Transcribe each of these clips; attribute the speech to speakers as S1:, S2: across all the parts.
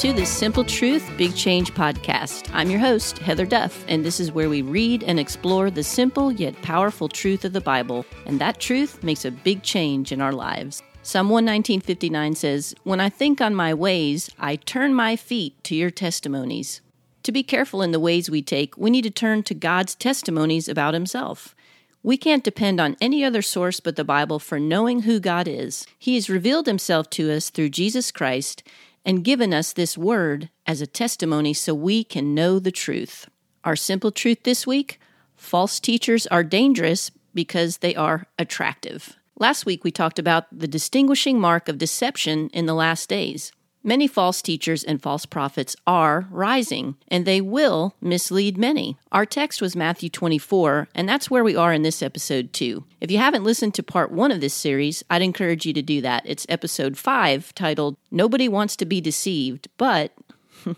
S1: to the Simple Truth Big Change podcast. I'm your host, Heather Duff, and this is where we read and explore the simple yet powerful truth of the Bible, and that truth makes a big change in our lives. Psalm 119.59 says, When I think on my ways, I turn my feet to your testimonies. To be careful in the ways we take, we need to turn to God's testimonies about Himself. We can't depend on any other source but the Bible for knowing who God is. He has revealed Himself to us through Jesus Christ, and given us this word as a testimony so we can know the truth. Our simple truth this week false teachers are dangerous because they are attractive. Last week we talked about the distinguishing mark of deception in the last days. Many false teachers and false prophets are rising, and they will mislead many. Our text was Matthew 24, and that's where we are in this episode, too. If you haven't listened to part one of this series, I'd encourage you to do that. It's episode 5, titled Nobody Wants to Be Deceived, but.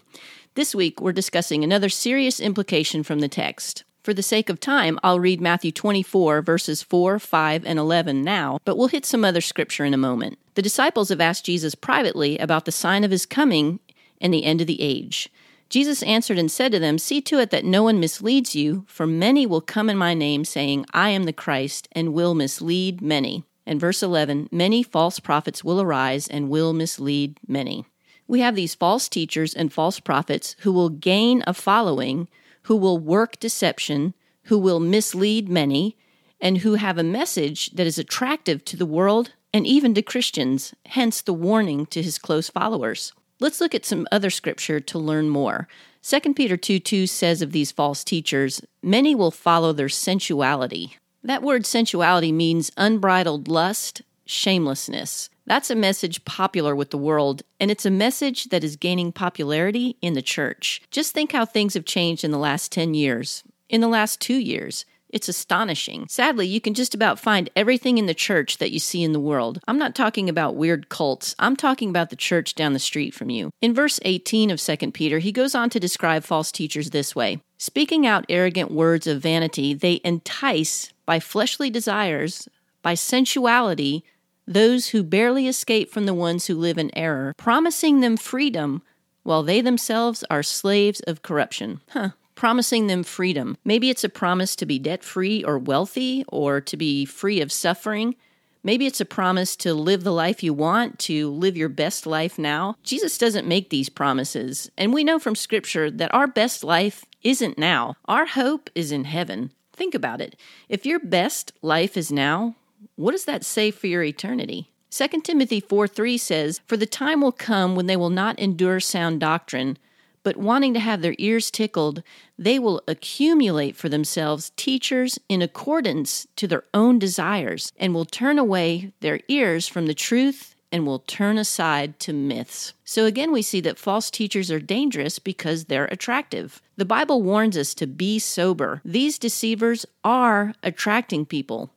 S1: this week we're discussing another serious implication from the text. For the sake of time, I'll read Matthew 24, verses 4, 5, and 11 now, but we'll hit some other scripture in a moment. The disciples have asked Jesus privately about the sign of his coming and the end of the age. Jesus answered and said to them, See to it that no one misleads you, for many will come in my name, saying, I am the Christ, and will mislead many. And verse 11, Many false prophets will arise and will mislead many. We have these false teachers and false prophets who will gain a following who will work deception, who will mislead many, and who have a message that is attractive to the world and even to Christians, hence the warning to his close followers. Let's look at some other scripture to learn more. 2 Peter 2 2 says of these false teachers, Many will follow their sensuality. That word sensuality means unbridled lust, shamelessness. That's a message popular with the world, and it's a message that is gaining popularity in the church. Just think how things have changed in the last 10 years, in the last two years. It's astonishing. Sadly, you can just about find everything in the church that you see in the world. I'm not talking about weird cults. I'm talking about the church down the street from you. In verse 18 of 2 Peter, he goes on to describe false teachers this way Speaking out arrogant words of vanity, they entice by fleshly desires, by sensuality, those who barely escape from the ones who live in error, promising them freedom while they themselves are slaves of corruption. Huh. Promising them freedom. Maybe it's a promise to be debt free or wealthy or to be free of suffering. Maybe it's a promise to live the life you want, to live your best life now. Jesus doesn't make these promises, and we know from Scripture that our best life isn't now. Our hope is in heaven. Think about it. If your best life is now, what does that say for your eternity? 2 Timothy 4 3 says, For the time will come when they will not endure sound doctrine, but wanting to have their ears tickled, they will accumulate for themselves teachers in accordance to their own desires, and will turn away their ears from the truth and will turn aside to myths. So again, we see that false teachers are dangerous because they're attractive. The Bible warns us to be sober. These deceivers are attracting people.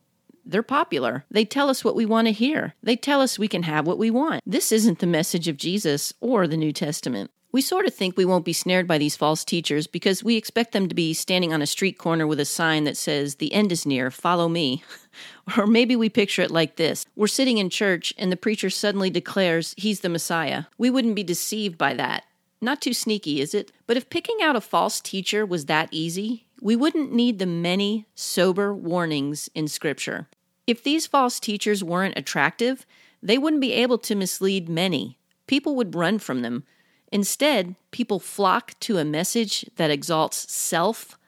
S1: They're popular. They tell us what we want to hear. They tell us we can have what we want. This isn't the message of Jesus or the New Testament. We sort of think we won't be snared by these false teachers because we expect them to be standing on a street corner with a sign that says, The end is near, follow me. or maybe we picture it like this We're sitting in church and the preacher suddenly declares he's the Messiah. We wouldn't be deceived by that. Not too sneaky, is it? But if picking out a false teacher was that easy, we wouldn't need the many sober warnings in Scripture. If these false teachers weren't attractive, they wouldn't be able to mislead many. People would run from them. Instead, people flock to a message that exalts self,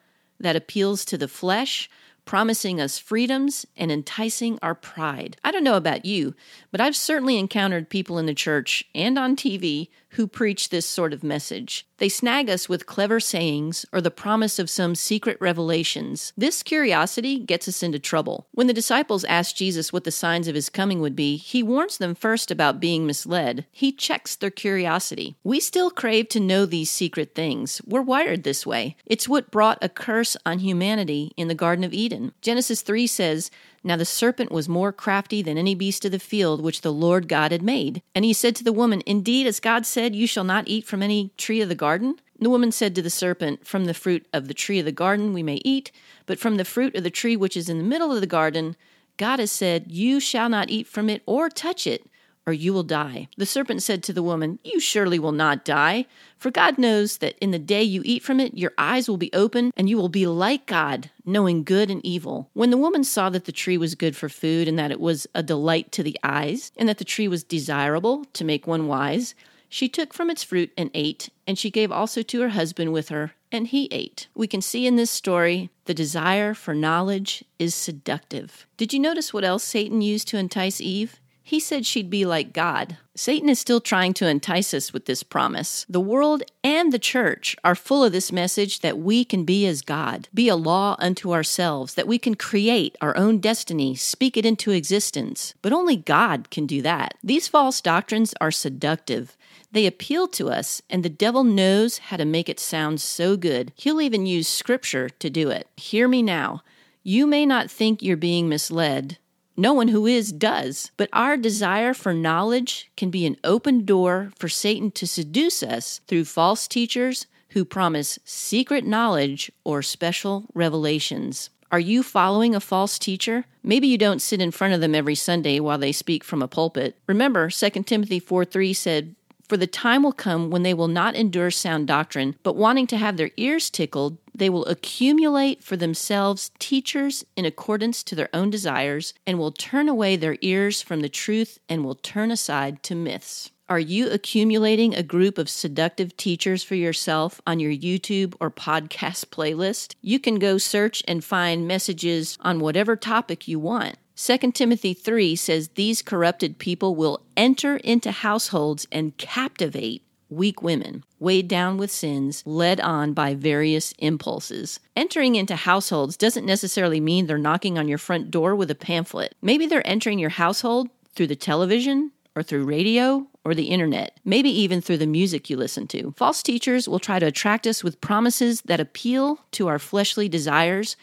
S1: that appeals to the flesh, promising us freedoms and enticing our pride. I don't know about you, but I've certainly encountered people in the church and on TV who preach this sort of message. They snag us with clever sayings or the promise of some secret revelations. This curiosity gets us into trouble. When the disciples ask Jesus what the signs of his coming would be, he warns them first about being misled. He checks their curiosity. We still crave to know these secret things. We're wired this way. It's what brought a curse on humanity in the Garden of Eden. Genesis 3 says, now the serpent was more crafty than any beast of the field which the Lord God had made. And he said to the woman, Indeed, as God said, You shall not eat from any tree of the garden? The woman said to the serpent, From the fruit of the tree of the garden we may eat, but from the fruit of the tree which is in the middle of the garden, God has said, You shall not eat from it or touch it, or you will die. The serpent said to the woman, You surely will not die, for God knows that in the day you eat from it, your eyes will be open, and you will be like God, knowing good and evil. When the woman saw that the tree was good for food, and that it was a delight to the eyes, and that the tree was desirable to make one wise, she took from its fruit and ate, and she gave also to her husband with her, and he ate. We can see in this story the desire for knowledge is seductive. Did you notice what else Satan used to entice Eve? He said she'd be like God. Satan is still trying to entice us with this promise. The world and the church are full of this message that we can be as God, be a law unto ourselves, that we can create our own destiny, speak it into existence. But only God can do that. These false doctrines are seductive. They appeal to us, and the devil knows how to make it sound so good. He'll even use scripture to do it. Hear me now. You may not think you're being misled, no one who is does. But our desire for knowledge can be an open door for Satan to seduce us through false teachers who promise secret knowledge or special revelations. Are you following a false teacher? Maybe you don't sit in front of them every Sunday while they speak from a pulpit. Remember, 2 Timothy 4 3 said, For the time will come when they will not endure sound doctrine, but wanting to have their ears tickled, they will accumulate for themselves teachers in accordance to their own desires, and will turn away their ears from the truth and will turn aside to myths. Are you accumulating a group of seductive teachers for yourself on your YouTube or podcast playlist? You can go search and find messages on whatever topic you want. 2 Timothy 3 says these corrupted people will enter into households and captivate weak women, weighed down with sins, led on by various impulses. Entering into households doesn't necessarily mean they're knocking on your front door with a pamphlet. Maybe they're entering your household through the television or through radio or the internet, maybe even through the music you listen to. False teachers will try to attract us with promises that appeal to our fleshly desires,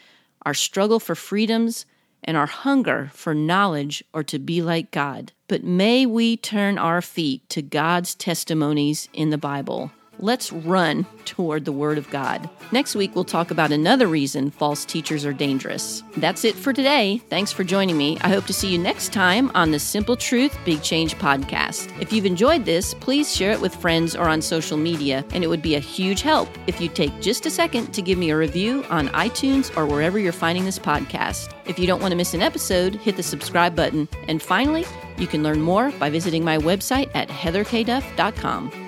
S1: our struggle for freedoms, and our hunger for knowledge or to be like God. But may we turn our feet to God's testimonies in the Bible. Let's run toward the Word of God. Next week, we'll talk about another reason false teachers are dangerous. That's it for today. Thanks for joining me. I hope to see you next time on the Simple Truth Big Change podcast. If you've enjoyed this, please share it with friends or on social media, and it would be a huge help if you take just a second to give me a review on iTunes or wherever you're finding this podcast. If you don't want to miss an episode, hit the subscribe button. And finally, you can learn more by visiting my website at heatherkduff.com.